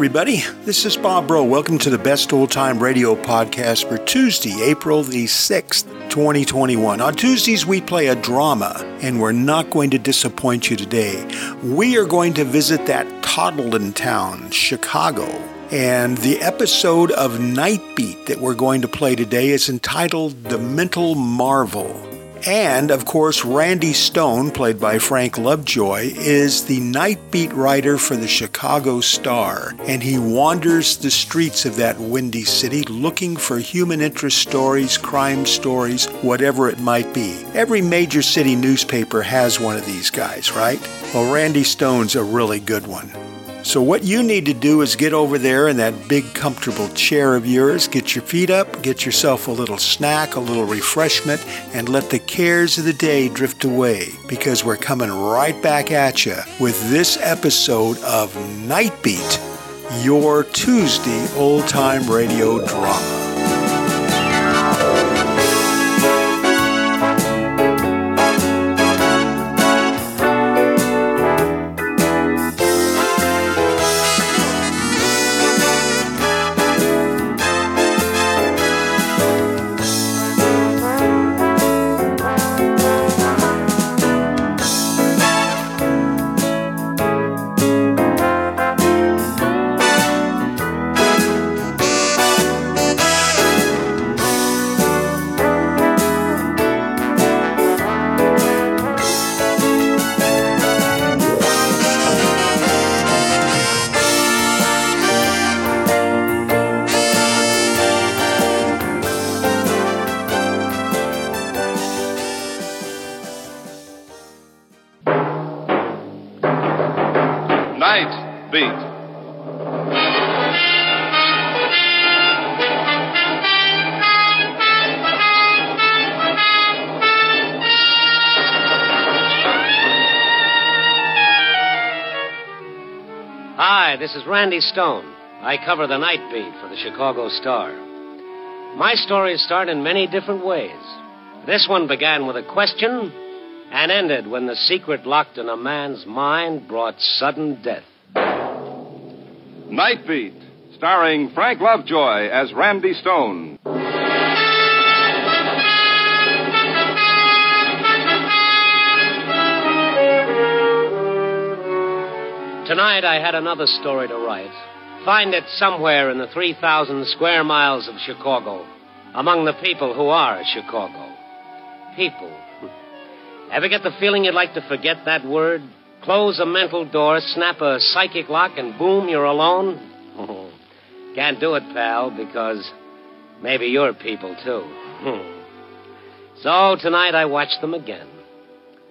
everybody. This is Bob Bro. Welcome to the Best Old Time Radio podcast for Tuesday, April the 6th, 2021. On Tuesdays, we play a drama, and we're not going to disappoint you today. We are going to visit that toddling town, Chicago. And the episode of Nightbeat that we're going to play today is entitled The Mental Marvel. And of course, Randy Stone, played by Frank Lovejoy, is the night beat writer for the Chicago Star. And he wanders the streets of that windy city looking for human interest stories, crime stories, whatever it might be. Every major city newspaper has one of these guys, right? Well, Randy Stone's a really good one. So, what you need to do is get over there in that big, comfortable chair of yours, get your feet up, get yourself a little snack, a little refreshment, and let the cares of the day drift away because we're coming right back at you with this episode of Nightbeat, your Tuesday old time radio drama. Hi, this is Randy Stone. I cover the night beat for the Chicago Star. My stories start in many different ways. This one began with a question and ended when the secret locked in a man's mind brought sudden death. Night Beat, starring Frank Lovejoy as Randy Stone. Tonight I had another story to write. Find it somewhere in the 3,000 square miles of Chicago, among the people who are Chicago. People. Ever get the feeling you'd like to forget that word? Close a mental door, snap a psychic lock, and boom, you're alone? Can't do it, pal, because maybe you're people, too. so tonight I watched them again.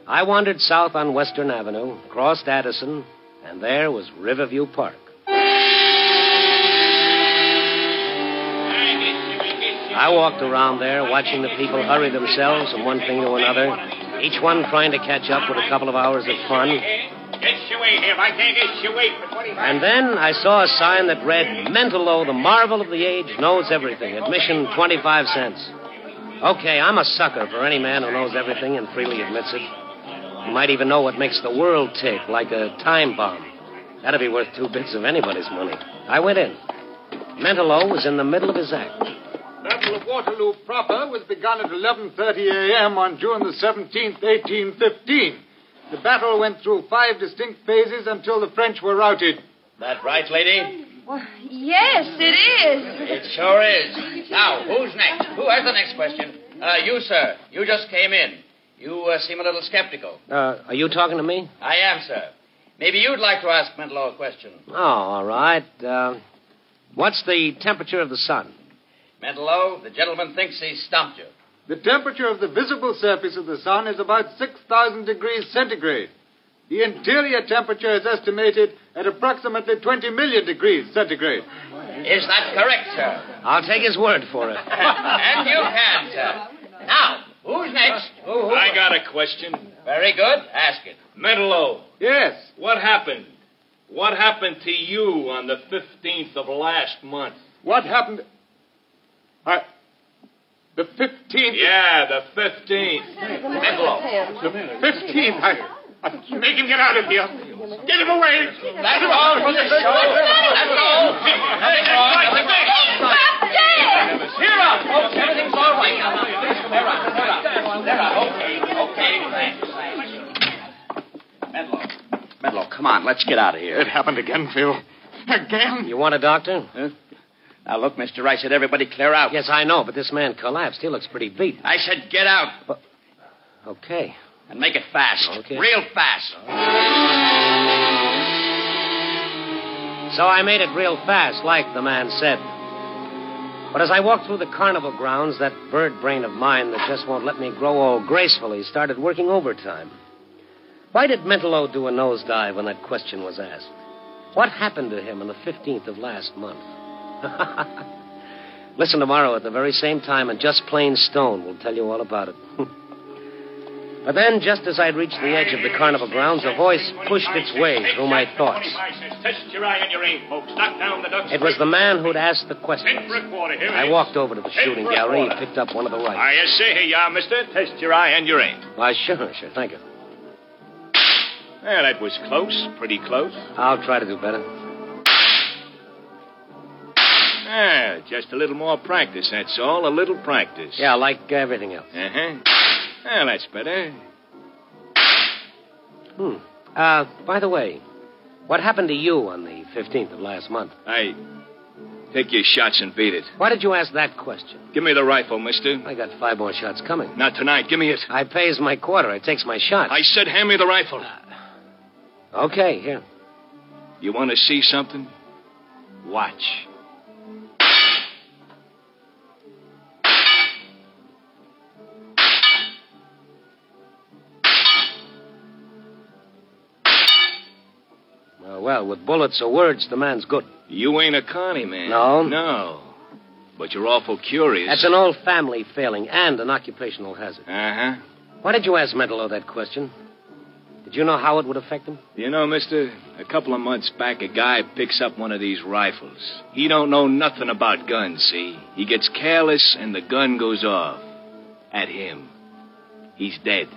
I wandered south on Western Avenue, crossed Addison, and there was Riverview Park. I walked around there, watching the people hurry themselves from one thing to another, each one trying to catch up with a couple of hours of fun. Get your way here. I can't get your way for 25 And then I saw a sign that read, Mentalo, the marvel of the age, knows everything. Admission 25 cents. Okay, I'm a sucker for any man who knows everything and freely admits it. He might even know what makes the world tick, like a time bomb. That'd be worth two bits of anybody's money. I went in. Mentalo was in the middle of his act. Battle of Waterloo proper was begun at 11:30 a.m. on June the 17th, 1815. The battle went through five distinct phases until the French were routed. That right, lady? Well, yes, it is. It sure is. Now, who's next? Who has the next question? Uh, you, sir. You just came in. You uh, seem a little skeptical. Uh, are you talking to me? I am, sir. Maybe you'd like to ask Mentalo a question. Oh, all right. Uh, what's the temperature of the sun? Mentalo, the gentleman thinks he's stumped you. The temperature of the visible surface of the sun is about 6,000 degrees centigrade. The interior temperature is estimated at approximately 20 million degrees centigrade. Is that correct, sir? I'll take his word for it. and you can, sir. Now, who's next? Uh, who, who? I got a question. Very good. Ask it. Mentalo, Yes. what happened? What happened to you on the 15th of last month? What happened? I. The 15th. Yeah, the 15th. Mentalo. The 15th. I, I. Make him get out of here. Get him away! That's all for the show. That's all. Nothing wrong. Nothing wrong. Here up, folks. Everything's all right now. They're up. They're up. They're up. Okay. Okay. Thanks. Thanks. Medlow. Medlow, come on. Let's get out of here. It happened again, Phil. Again? You want a doctor? Huh? Now, look, Mr. Rice, said everybody clear out. Yes, I know, but this man collapsed. He looks pretty beat. I said get out. Okay. And make it fast. Okay. Real fast. So I made it real fast, like the man said. But as I walked through the carnival grounds, that bird brain of mine that just won't let me grow old gracefully started working overtime. Why did Mentalo do a nosedive when that question was asked? What happened to him on the 15th of last month? Listen tomorrow at the very same time, and Just Plain Stone will tell you all about it. but then, just as I'd reached the edge of the carnival grounds, a voice pushed its way through my thoughts. Test your eye and your aim, folks. Knock down the ducks. It was the man who'd asked the questions. Ten for a quarter. Here I walked over to the shooting gallery and picked up one of the rifles. I say, here you are, mister. Test your eye and your aim. Why, sure, sure. Thank you. Well, that was close. Pretty close. I'll try to do better. Ah, just a little more practice, that's all. A little practice. Yeah, like everything else. Uh-huh. Well, that's better. Hmm. Uh, by the way, what happened to you on the 15th of last month? I take your shots and beat it. Why did you ask that question? Give me the rifle, mister. I got five more shots coming. Not tonight. Give me it. I pays my quarter. It takes my shot. I said hand me the rifle. Okay, here. You want to see something? Watch. Well, well, with bullets or words, the man's good. You ain't a carny man. No? No. But you're awful curious. That's an old family failing and an occupational hazard. Uh-huh. Why did you ask Mentalo that question? Did you know how it would affect him? You know, mister, a couple of months back, a guy picks up one of these rifles. He don't know nothing about guns, see? He gets careless and the gun goes off. At him. He's dead.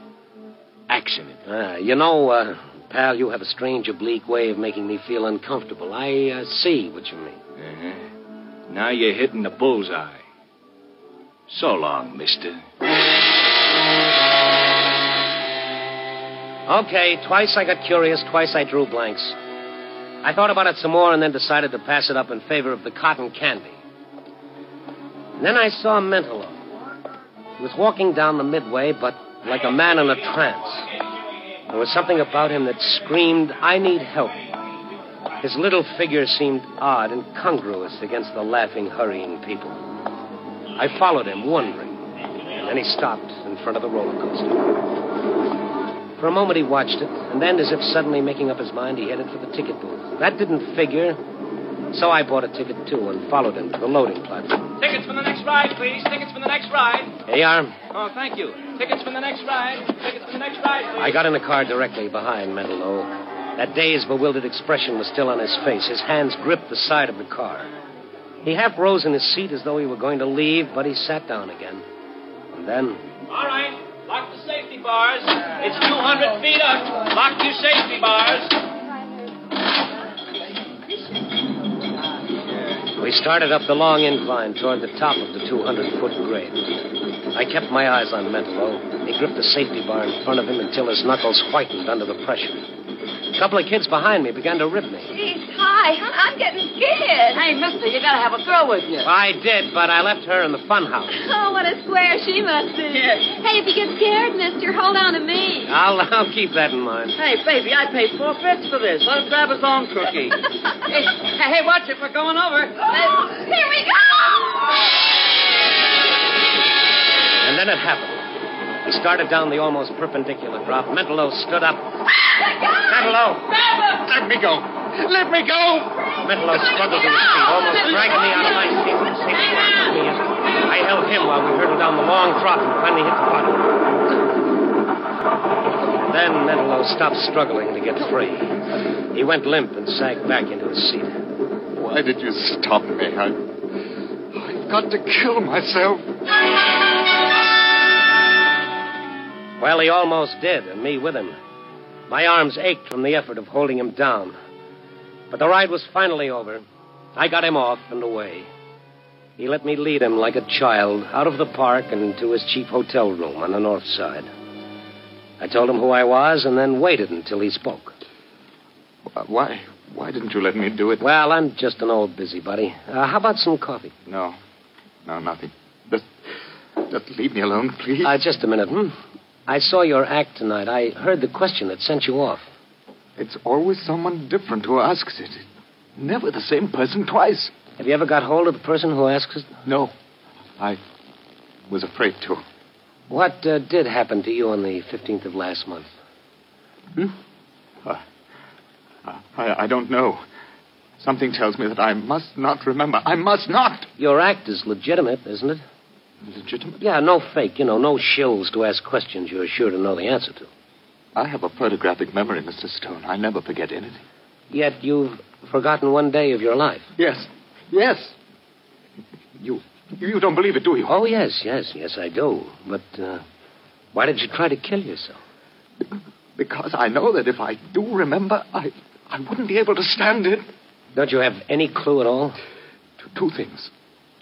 Accident. Ah, you know, uh, pal, you have a strange, oblique way of making me feel uncomfortable. I uh, see what you mean. Uh-huh. Now you're hitting the bullseye. So long, mister. Okay, twice I got curious, twice I drew blanks. I thought about it some more and then decided to pass it up in favor of the cotton candy. And then I saw Mentalo. He was walking down the midway, but like a man in a trance. There was something about him that screamed, I need help. His little figure seemed odd and congruous against the laughing, hurrying people. I followed him, wondering, and then he stopped in front of the roller coaster. For a moment he watched it, and then, as if suddenly making up his mind, he headed for the ticket booth. That didn't figure, so I bought a ticket too and followed him to the loading platform. Tickets for the next ride, please. Tickets for the next ride. Here you are. Oh, thank you. Tickets for the next ride. Tickets for the next ride, please. I got in the car directly behind Mentalo. That dazed, bewildered expression was still on his face. His hands gripped the side of the car. He half rose in his seat as though he were going to leave, but he sat down again. And then, All right. Lock the safety bars. It's 200 feet up. Lock your safety bars. We started up the long incline toward the top of the 200 foot grade. I kept my eyes on Mentalo. He gripped the safety bar in front of him until his knuckles whitened under the pressure. A couple of kids behind me began to rib me. Jeez, hi. I'm getting scared. Hey, mister, you gotta have a girl with you. I did, but I left her in the fun house. Oh, what a square she must be. Hey, if you get scared, mister, hold on to me. I'll, I'll keep that in mind. Hey, baby, I paid four fifths for this. Let him grab his own cookie. hey, hey, watch it. We're going over. Here we go. And then it happened. We started down the almost perpendicular drop. Mentalo stood up. Ah, Mentalo! Let me go. Let me go. Mentalo struggled to his feet, almost dragged me out of my seat the safety bar between. I held him while we hurtled down the long drop and finally hit the bottom. Then Mentalo stopped struggling to get free. He went limp and sagged back into his seat. Why did you stop me? I, I've got to kill myself. Well, he almost did, and me with him. My arms ached from the effort of holding him down. But the ride was finally over. I got him off and away. He let me lead him like a child out of the park and to his cheap hotel room on the north side. I told him who I was and then waited until he spoke. Why? Why didn't you let me do it? Well, I'm just an old busybody. Uh, how about some coffee? No. No, nothing. Just, just leave me alone, please. Uh, just a minute, hmm? I saw your act tonight. I heard the question that sent you off. It's always someone different who asks it. Never the same person twice. Have you ever got hold of the person who asks it? No. I was afraid to. What uh, did happen to you on the 15th of last month? Hmm? Uh, I, I don't know. Something tells me that I must not remember. I must not. Your act is legitimate, isn't it? Legitimate? Yeah, no fake. You know, no shills to ask questions you're sure to know the answer to. I have a photographic memory, Mr. Stone. I never forget anything. Yet you've forgotten one day of your life. Yes. Yes. You you don't believe it, do you? Oh, yes, yes, yes, I do. But uh, why did you try to kill yourself? Because I know that if I do remember, I I wouldn't be able to stand it. Don't you have any clue at all? Two, two things.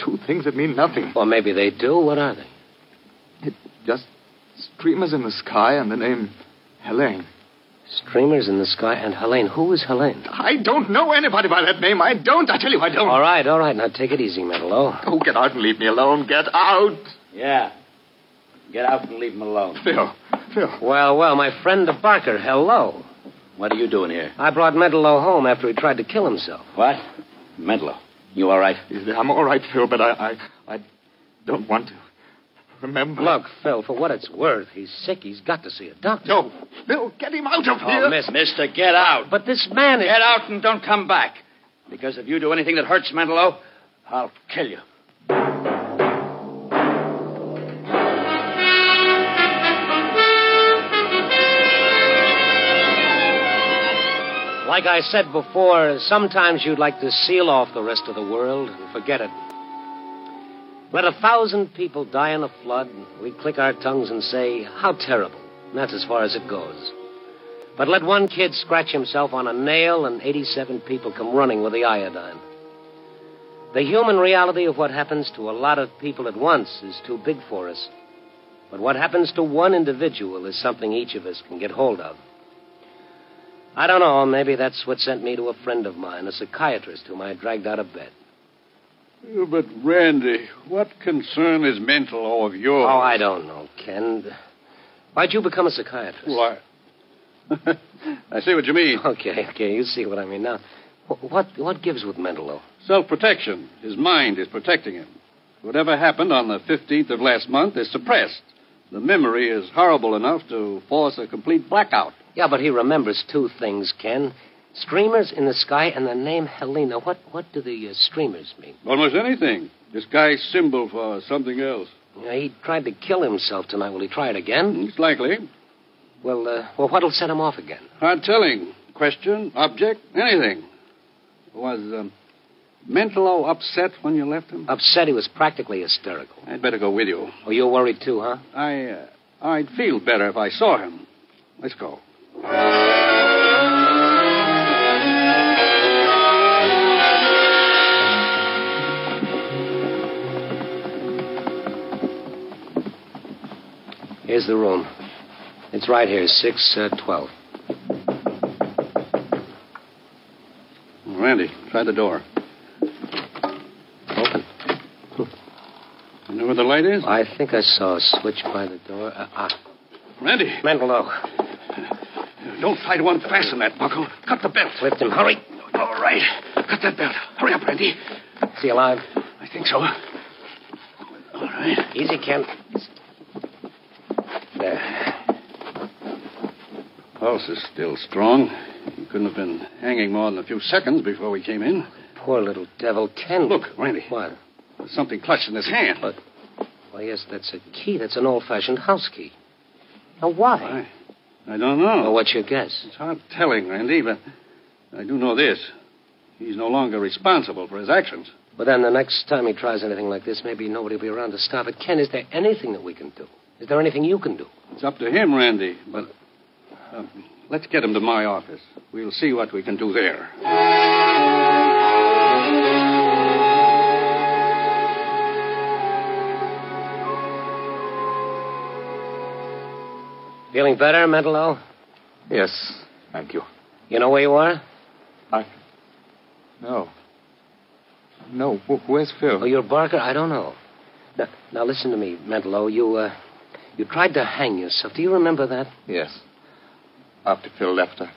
Two things that mean nothing. Or maybe they do. What are they? It just streamers in the sky and the name Helene. Streamers in the sky and Helene. Who is Helene? I don't know anybody by that name. I don't. I tell you, I don't. All right, all right. Now take it easy, Mentalo. Oh, get out and leave me alone. Get out. Yeah. Get out and leave him alone. Phil. Phil. Well, well, my friend the Barker, hello. What are you doing here? I brought Mentalo home after he tried to kill himself. What? Mentalo. You all right? I'm all right, Phil, but I, I, I don't want to remember. Look, Phil, for what it's worth, he's sick. He's got to see a doctor. No, Phil, get him out of oh, here. Oh, miss, mister, get out. But this man is... Get out and don't come back. Because if you do anything that hurts Mentalo, I'll kill you. Like I said before, sometimes you'd like to seal off the rest of the world and forget it. Let a thousand people die in a flood, we click our tongues and say, How terrible. And that's as far as it goes. But let one kid scratch himself on a nail, and 87 people come running with the iodine. The human reality of what happens to a lot of people at once is too big for us. But what happens to one individual is something each of us can get hold of. I don't know. Maybe that's what sent me to a friend of mine, a psychiatrist whom I dragged out of bed. But, Randy, what concern is Mentalo of yours? Oh, I don't know, Ken. Why'd you become a psychiatrist? Why? I see what you mean. Okay, okay, you see what I mean now. What what gives with Mentalo? Self protection. His mind is protecting him. Whatever happened on the 15th of last month is suppressed. The memory is horrible enough to force a complete blackout. Yeah, but he remembers two things, Ken. Streamers in the sky and the name Helena. What what do the uh, streamers mean? Almost anything. This guy's symbol for something else. Yeah, he tried to kill himself tonight. Will he try it again? It's likely. Well, uh, well, what'll set him off again? Hard telling. Question, object, anything. Was um, Mentalo upset when you left him? Upset. He was practically hysterical. I'd better go with you. Oh, you're worried too, huh? I, uh, I'd feel better if I saw him. Let's go. Here's the room. It's right here, 612. Randy, try the door. Open. You know where the light is? I think I saw a switch by the door. Uh, ah. Randy. Mentalo. Don't try to unfasten that buckle. Cut the belt. Lift him. Hurry. All right. Cut that belt. Hurry up, Randy. Is he alive? I think so. All right. Easy, Ken. There. Pulse is still strong. He couldn't have been hanging more than a few seconds before we came in. Poor little devil. Ken. Look, Randy. What? There's something clutched in his hand. But, well, yes, that's a key. That's an old fashioned house key. Now, why? I, I don't know. Well, what's your guess? It's hard telling, Randy, but I do know this. He's no longer responsible for his actions. But then the next time he tries anything like this, maybe nobody will be around to stop it. Ken, is there anything that we can do? Is there anything you can do? It's up to him, Randy. But uh, let's get him to my office. We'll see what we can do there. Feeling better, Mentalo? Yes, thank you. You know where you are? I. No. No. Where's Phil? Oh, you're Barker? I don't know. Now, now listen to me, Mentalo. You, uh, you tried to hang yourself. Do you remember that? Yes. After Phil left, I,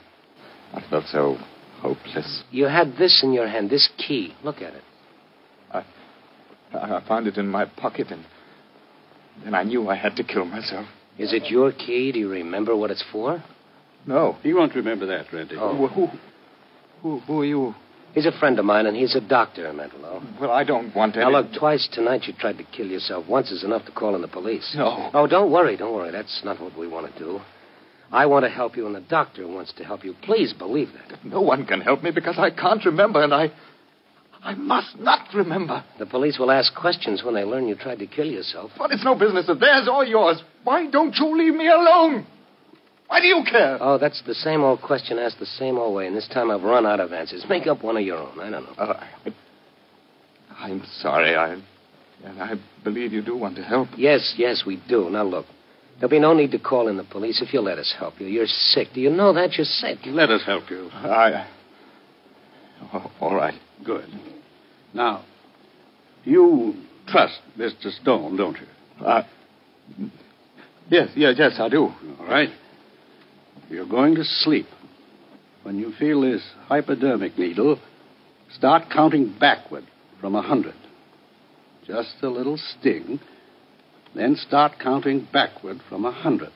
I felt so hopeless. You had this in your hand, this key. Look at it. I, I found it in my pocket, and then I knew I had to kill myself. Is it your key? Do you remember what it's for? No. He won't remember that, Randy. Oh. Who, who, who are you? He's a friend of mine, and he's a doctor, Mentalo. Well, I don't want to. Now, look, twice tonight you tried to kill yourself. Once is enough to call in the police. No. Oh, don't worry, don't worry. That's not what we want to do. I want to help you, and the doctor wants to help you. Please believe that. No one can help me because I can't remember, and I. I must not remember. The police will ask questions when they learn you tried to kill yourself. But it's no business of theirs or yours. Why don't you leave me alone? Why do you care? Oh, that's the same old question asked the same old way, and this time I've run out of answers. Make up one of your own. I don't know. Uh, I, I'm sorry. I, and I believe you do want to help. Yes, yes, we do. Now, look. There'll be no need to call in the police if you'll let us help you. You're sick. Do you know that? You're sick. Let us help you. I. Oh, all right. Good. Now, you trust Mr. Stone, don't you? Uh, yes, yes, yes, I do. All right. You're going to sleep. When you feel this hypodermic needle, start counting backward from a hundred. Just a little sting. Then start counting backward from a hundred.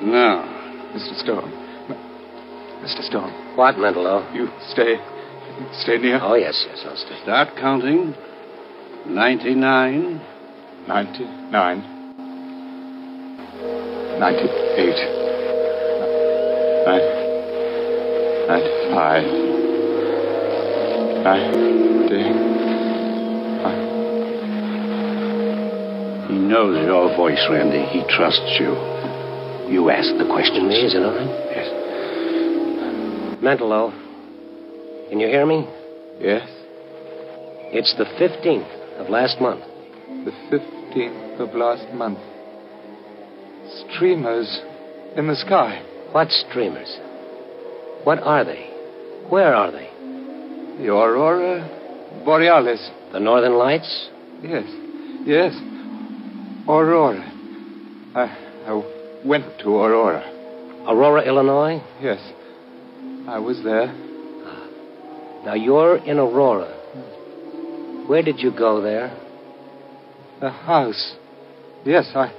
Now, Mr. Stone. Mr. Stone, What, Mentalo? you stay. Stay near. Oh, yes, yes, I'll stay. start counting. Ninety-nine. 99. 98. 95. 90. He knows your voice, Randy. He trusts you. You ask the questions. Me, is it all right? Yes. Mentalo, can you hear me? Yes, It's the 15th of last month. the 15th of last month. Streamers in the sky. What streamers? What are they? Where are they? The Aurora Borealis. The Northern Lights? Yes, yes. Aurora. I, I went to Aurora. Aurora, Illinois? Yes. I was there. Ah. Now, you're in Aurora. Where did you go there? The house. Yes, I.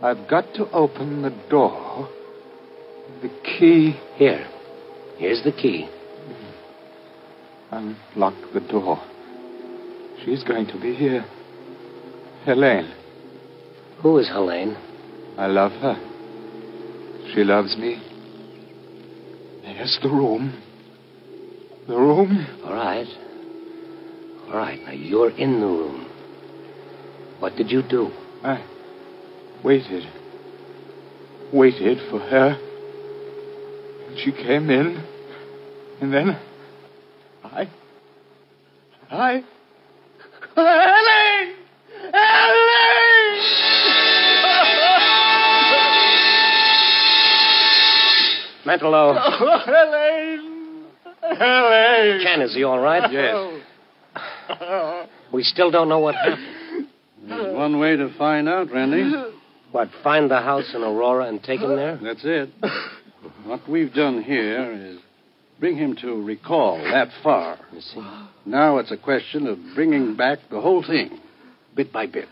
I've got to open the door. The key. Here. Here's the key. Mm-hmm. Unlock the door. She's going to be here. Helene. Who is Helene? I love her. She loves me. There's the room. The room. All right. All right. Now, you're in the room. What did you do? I waited. Waited for her. And she came in. And then. I. I. Mentalo. Oh, Helene! Helene! Ken, is he all right? Yes. We still don't know what happened. There's one way to find out, Randy. What, find the house in Aurora and take him there? That's it. What we've done here is bring him to recall that far. You see? Now it's a question of bringing back the whole thing, bit by bit.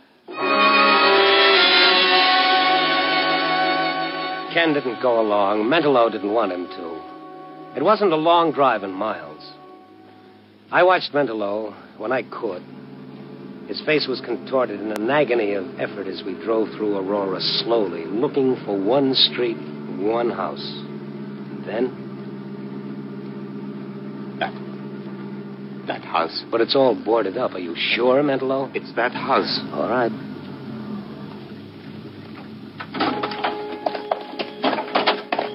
Ken didn't go along. Mentalo didn't want him to. It wasn't a long drive in miles. I watched Mentalo when I could. His face was contorted in an agony of effort as we drove through Aurora slowly, looking for one street, one house. Then, That house. but it's all boarded up. Are you sure, Mentalo? It's that house. All right.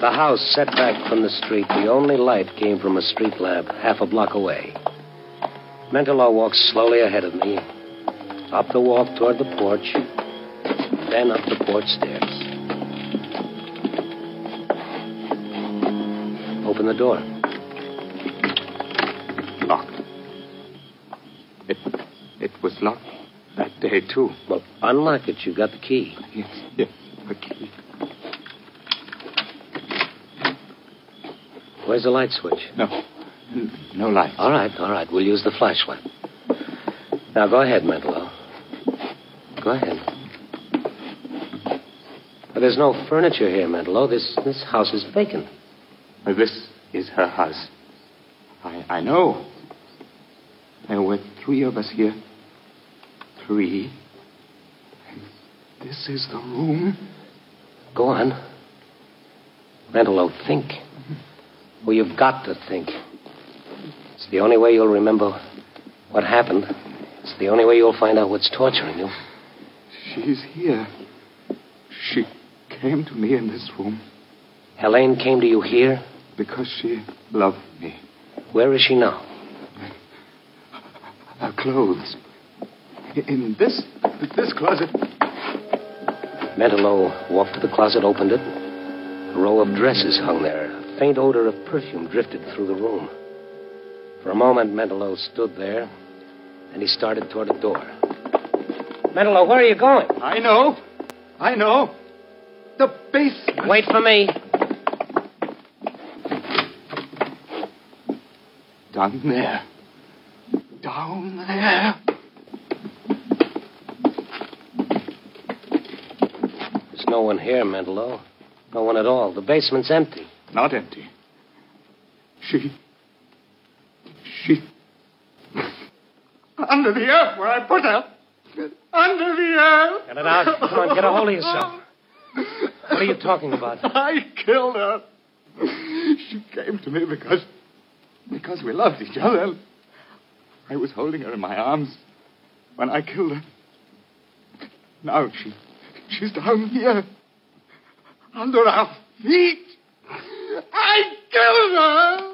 The house set back from the street. The only light came from a street lamp half a block away. Mentalo walked slowly ahead of me, up the walk toward the porch, then up the porch stairs. Open the door. Locked. It, it was locked that day, too. Well, unlock it. You've got the key. Yes, yes, the key. Where's the light switch? No. No light. All right, all right. We'll use the flashlight. Now, go ahead, Mentalo. Go ahead. But there's no furniture here, Mentalo. This, this house is vacant. Uh, This is her house. I, I know. There were three of us here. Three. And This is the room. Go on. Mentalo, think. Well, you've got to think. It's the only way you'll remember what happened. It's the only way you'll find out what's torturing you. She's here. She came to me in this room Helene came to you here. because she loved me. Where is she now? Her clothes. In this this closet. Mentalo walked to the closet, opened it. A row of dresses hung there. A faint odor of perfume drifted through the room. For a moment, Mentalo stood there, and he started toward a door. Mentalo, where are you going? I know. I know. The basement. Wait for me. Down there. Down there. There's no one here, Mentalo. No one at all. The basement's empty. Not empty. She. She. Under the earth where I put her. Under the earth. Get it out. Come on, get a hold of yourself. What are you talking about? I killed her. She came to me because. because we loved each other. I was holding her in my arms when I killed her. Now she. she's down here. Under our feet. I killed her.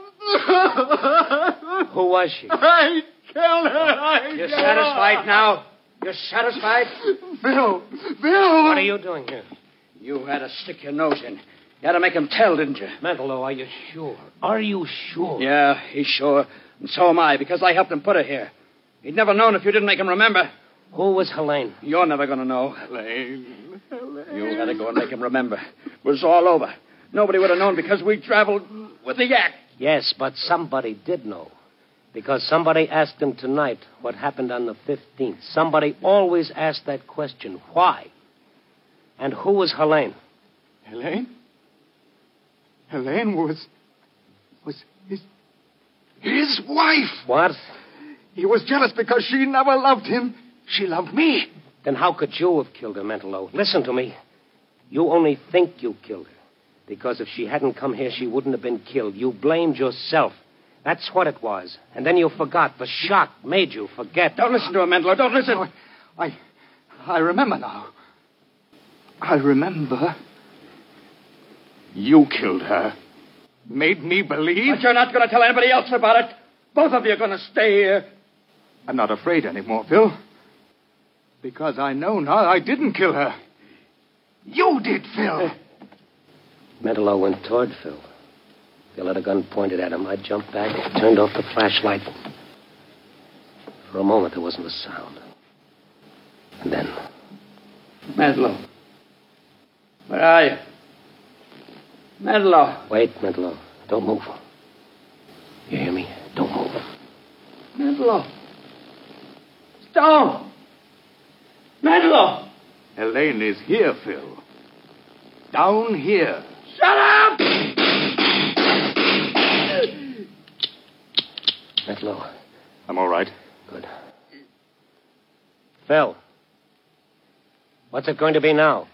Who was she? I killed her. I You're killed satisfied her. now? You're satisfied? Bill. Bill. What are you doing here? You had to stick your nose in. You had to make him tell, didn't you? Mentalo, are you sure? Are you sure? Yeah, he's sure. And so am I, because I helped him put her here. He'd never known if you didn't make him remember. Who was Helene? You're never going to know. Helene. Helene. You had to go and make him remember. It was all over. Nobody would have known because we traveled with the yak. Yes, but somebody did know. Because somebody asked him tonight what happened on the 15th. Somebody always asked that question. Why? And who was Helene? Helene? Helene was. was his. his wife! What? He was jealous because she never loved him. She loved me. Then how could you have killed her, Mentalo? Listen to me. You only think you killed her. Because if she hadn't come here, she wouldn't have been killed. You blamed yourself. That's what it was. And then you forgot. The shock made you forget. Don't listen to him, Mentalo. Don't listen. I. I remember now. I remember. You killed her. Made me believe. But you're not going to tell anybody else about it. Both of you are going to stay here. I'm not afraid anymore, Phil. Because I know now I didn't kill her. You did, Phil. Uh, Mentalo went toward Phil. Phil had a gun pointed at him. I jumped back, turned off the flashlight. For a moment, there wasn't a sound. And then, Medlow. Where are you? Medlow. wait, Mentalo. Don't move. You hear me? Don't move. Medlow. Stone. Medlow. Helene is here, Phil. Down here. Shut up! Mentalo, I'm all right. good. Phil. What's it going to be now?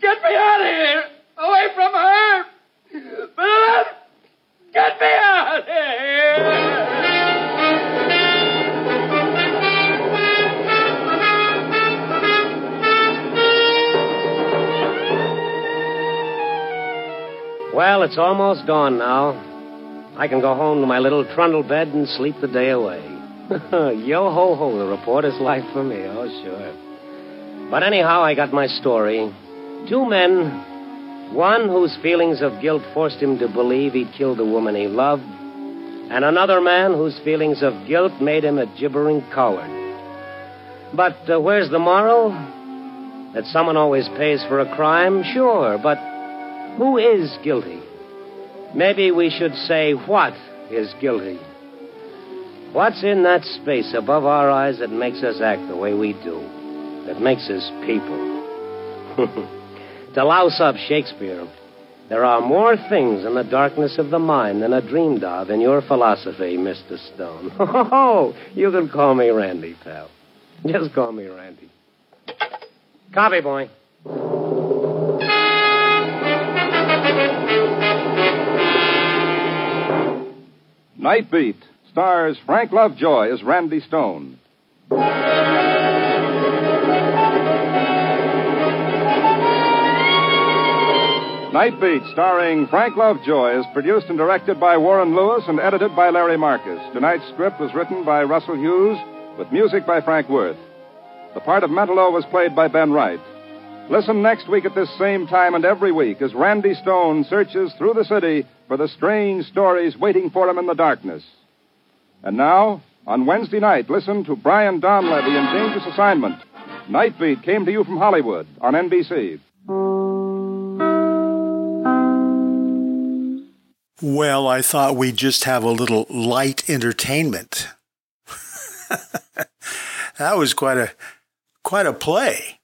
Get me out of here! Away from her! Philip! Get me out of here! Well, it's almost dawn now. I can go home to my little trundle bed and sleep the day away. Yo ho ho, the reporter's life for me. Oh, sure. But anyhow, I got my story. Two men, one whose feelings of guilt forced him to believe he'd killed the woman he loved, and another man whose feelings of guilt made him a gibbering coward. But uh, where's the moral? That someone always pays for a crime? Sure, but who is guilty? Maybe we should say what is guilty. What's in that space above our eyes that makes us act the way we do? That makes us people? to louse up Shakespeare, there are more things in the darkness of the mind than are dreamed of in your philosophy, Mr. Stone. Oh, you can call me Randy, pal. Just call me Randy. Copy, boy. Night Beat stars Frank Lovejoy as Randy Stone. Night Beat, starring Frank Lovejoy, is produced and directed by Warren Lewis and edited by Larry Marcus. Tonight's script was written by Russell Hughes with music by Frank Worth. The part of Mentalo was played by Ben Wright. Listen next week at this same time and every week as Randy Stone searches through the city for the strange stories waiting for him in the darkness. And now, on Wednesday night, listen to Brian Donlevy in Dangerous Assignment. Nightbeat came to you from Hollywood on NBC. Well, I thought we'd just have a little light entertainment. that was quite a quite a play.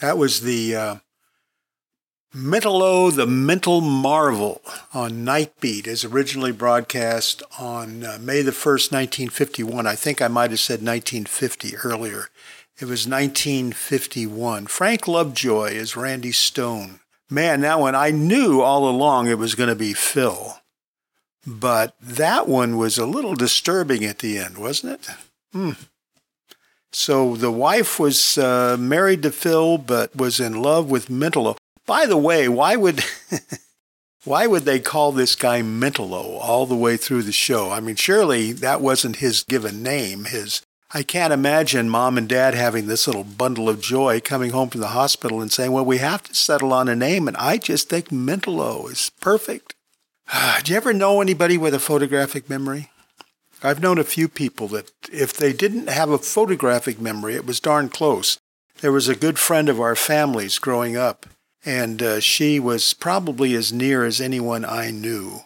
That was the uh, Mentalo, the Mental Marvel on Nightbeat is originally broadcast on uh, May the 1st, 1951. I think I might have said 1950 earlier. It was 1951. Frank Lovejoy is Randy Stone. Man, that one, I knew all along it was going to be Phil. But that one was a little disturbing at the end, wasn't it? Hmm. So the wife was uh, married to Phil, but was in love with Mentalo. By the way, why would why would they call this guy Mentalo all the way through the show? I mean, surely that wasn't his given name. His I can't imagine mom and dad having this little bundle of joy coming home from the hospital and saying, "Well, we have to settle on a name," and I just think Mentalo is perfect. Do you ever know anybody with a photographic memory? I've known a few people that if they didn't have a photographic memory, it was darn close. There was a good friend of our family's growing up, and uh, she was probably as near as anyone I knew.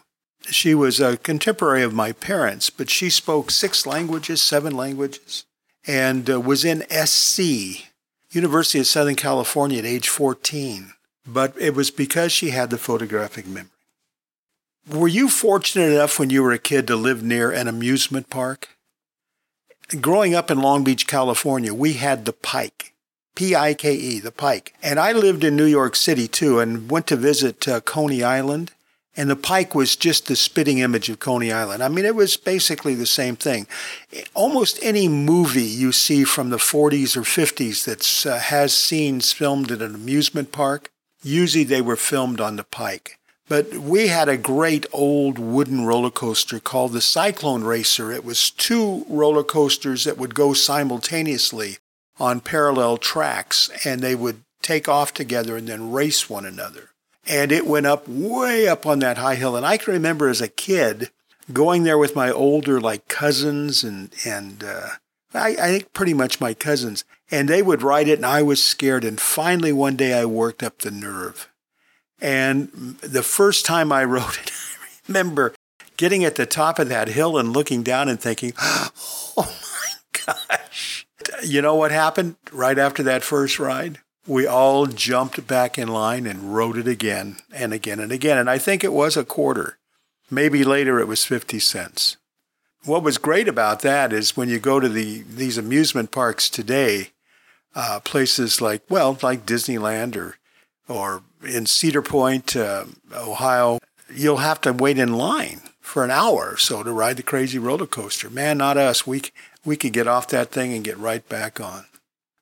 She was a contemporary of my parents, but she spoke six languages, seven languages, and uh, was in SC, University of Southern California, at age 14. But it was because she had the photographic memory. Were you fortunate enough when you were a kid to live near an amusement park? Growing up in Long Beach, California, we had the Pike, P I K E, the Pike. And I lived in New York City too and went to visit uh, Coney Island. And the Pike was just the spitting image of Coney Island. I mean, it was basically the same thing. Almost any movie you see from the 40s or 50s that uh, has scenes filmed at an amusement park, usually they were filmed on the Pike. But we had a great old wooden roller coaster called the Cyclone Racer. It was two roller coasters that would go simultaneously on parallel tracks and they would take off together and then race one another. And it went up way up on that high hill. And I can remember as a kid going there with my older like cousins and, and, uh, I, I think pretty much my cousins and they would ride it and I was scared. And finally one day I worked up the nerve and the first time I rode it, I remember getting at the top of that hill and looking down and thinking, oh my gosh. You know what happened right after that first ride? We all jumped back in line and rode it again and again and again. And I think it was a quarter. Maybe later it was 50 cents. What was great about that is when you go to the these amusement parks today, uh, places like, well, like Disneyland or or in Cedar Point, uh, Ohio, you'll have to wait in line for an hour or so to ride the crazy roller coaster. Man, not us. We, we could get off that thing and get right back on.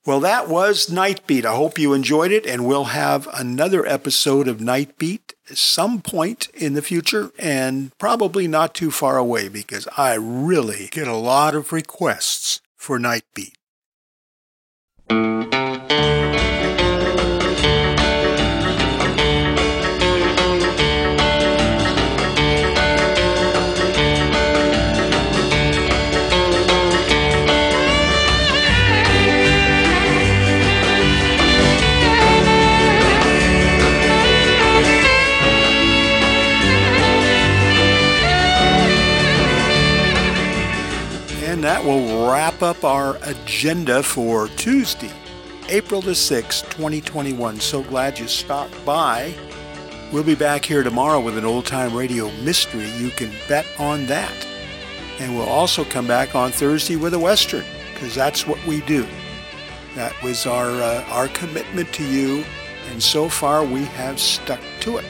Well, that was Nightbeat. I hope you enjoyed it, and we'll have another episode of Nightbeat at some point in the future and probably not too far away because I really get a lot of requests for Night wrap up our agenda for Tuesday, April the 6th, 2021. So glad you stopped by. We'll be back here tomorrow with an old time radio mystery. You can bet on that. And we'll also come back on Thursday with a Western, because that's what we do. That was our, uh, our commitment to you, and so far we have stuck to it.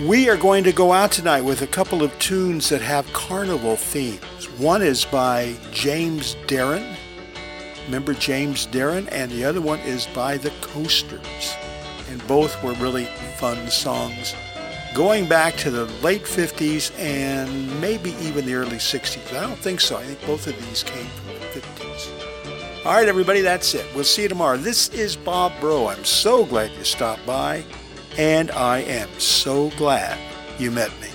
We are going to go out tonight with a couple of tunes that have carnival themes. One is by James Darren. Remember James Darren? And the other one is by the Coasters. And both were really fun songs going back to the late 50s and maybe even the early 60s. I don't think so. I think both of these came from the 50s. All right, everybody, that's it. We'll see you tomorrow. This is Bob Bro. I'm so glad you stopped by, and I am so glad you met me.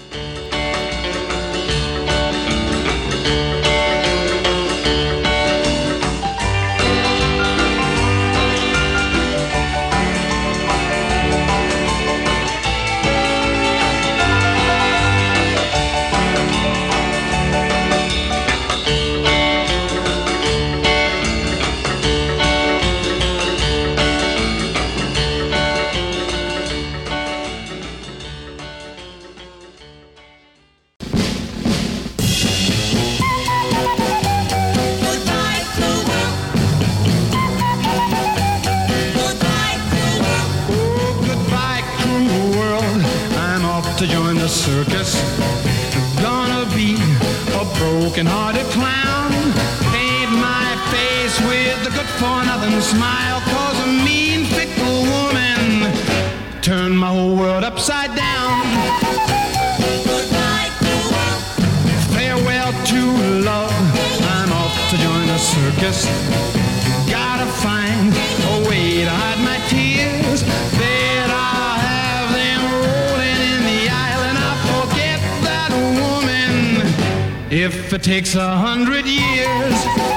Farewell to love. I'm off to join the circus. Gotta find a way to hide my tears. Then I'll have them rolling in the aisle and I'll forget that woman if it takes a hundred years.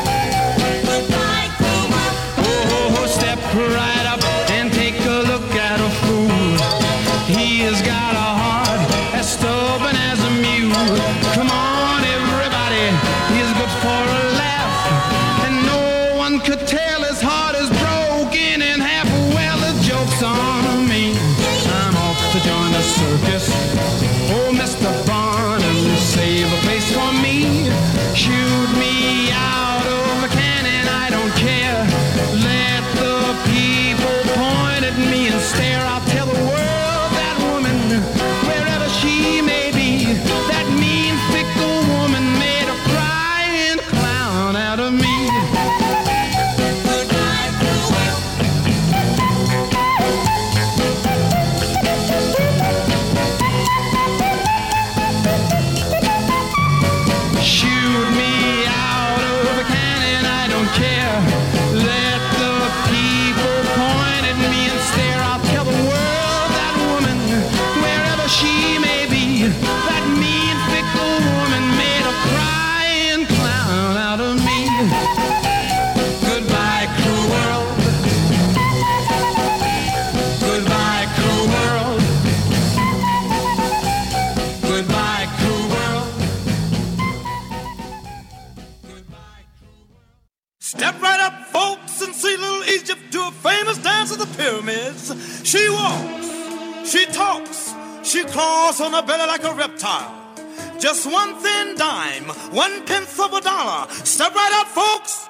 On her belly like a reptile. Just one thin dime, one tenth of a dollar. Step right up, folks.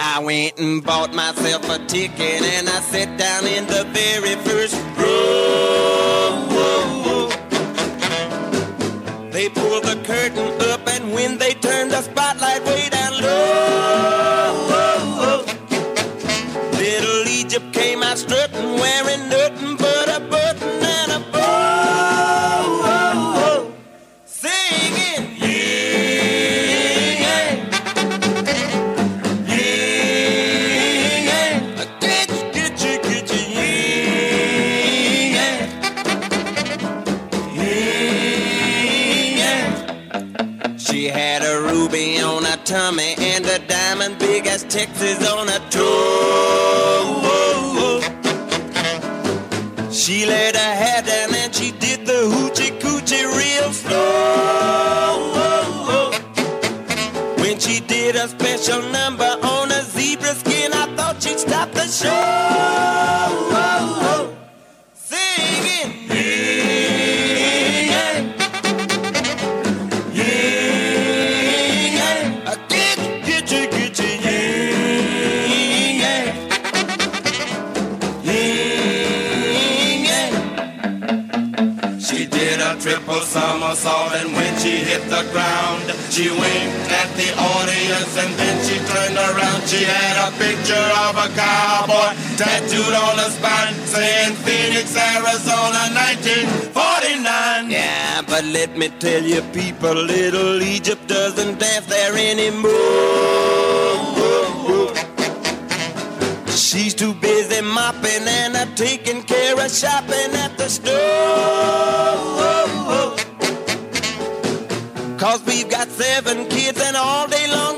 I went and bought myself a ticket and I sat down in the very first row. They pulled the curtain up and when they turned the spotlight way down low, little Egypt came out strutting, wearing nothing Texas on a toe. She laid her hair down and she did the hoochie coochie real slow. When she did a special number on a zebra skin, I thought she'd stop the show. Ground, she winked at the audience and then she turned around. She had a picture of a cowboy tattooed on her spine saying Phoenix, Arizona, 1949. Yeah, but let me tell you people, little Egypt doesn't dance there anymore. She's too busy mopping and uh, taking care of shopping at the store. Cause we've got seven kids and all day long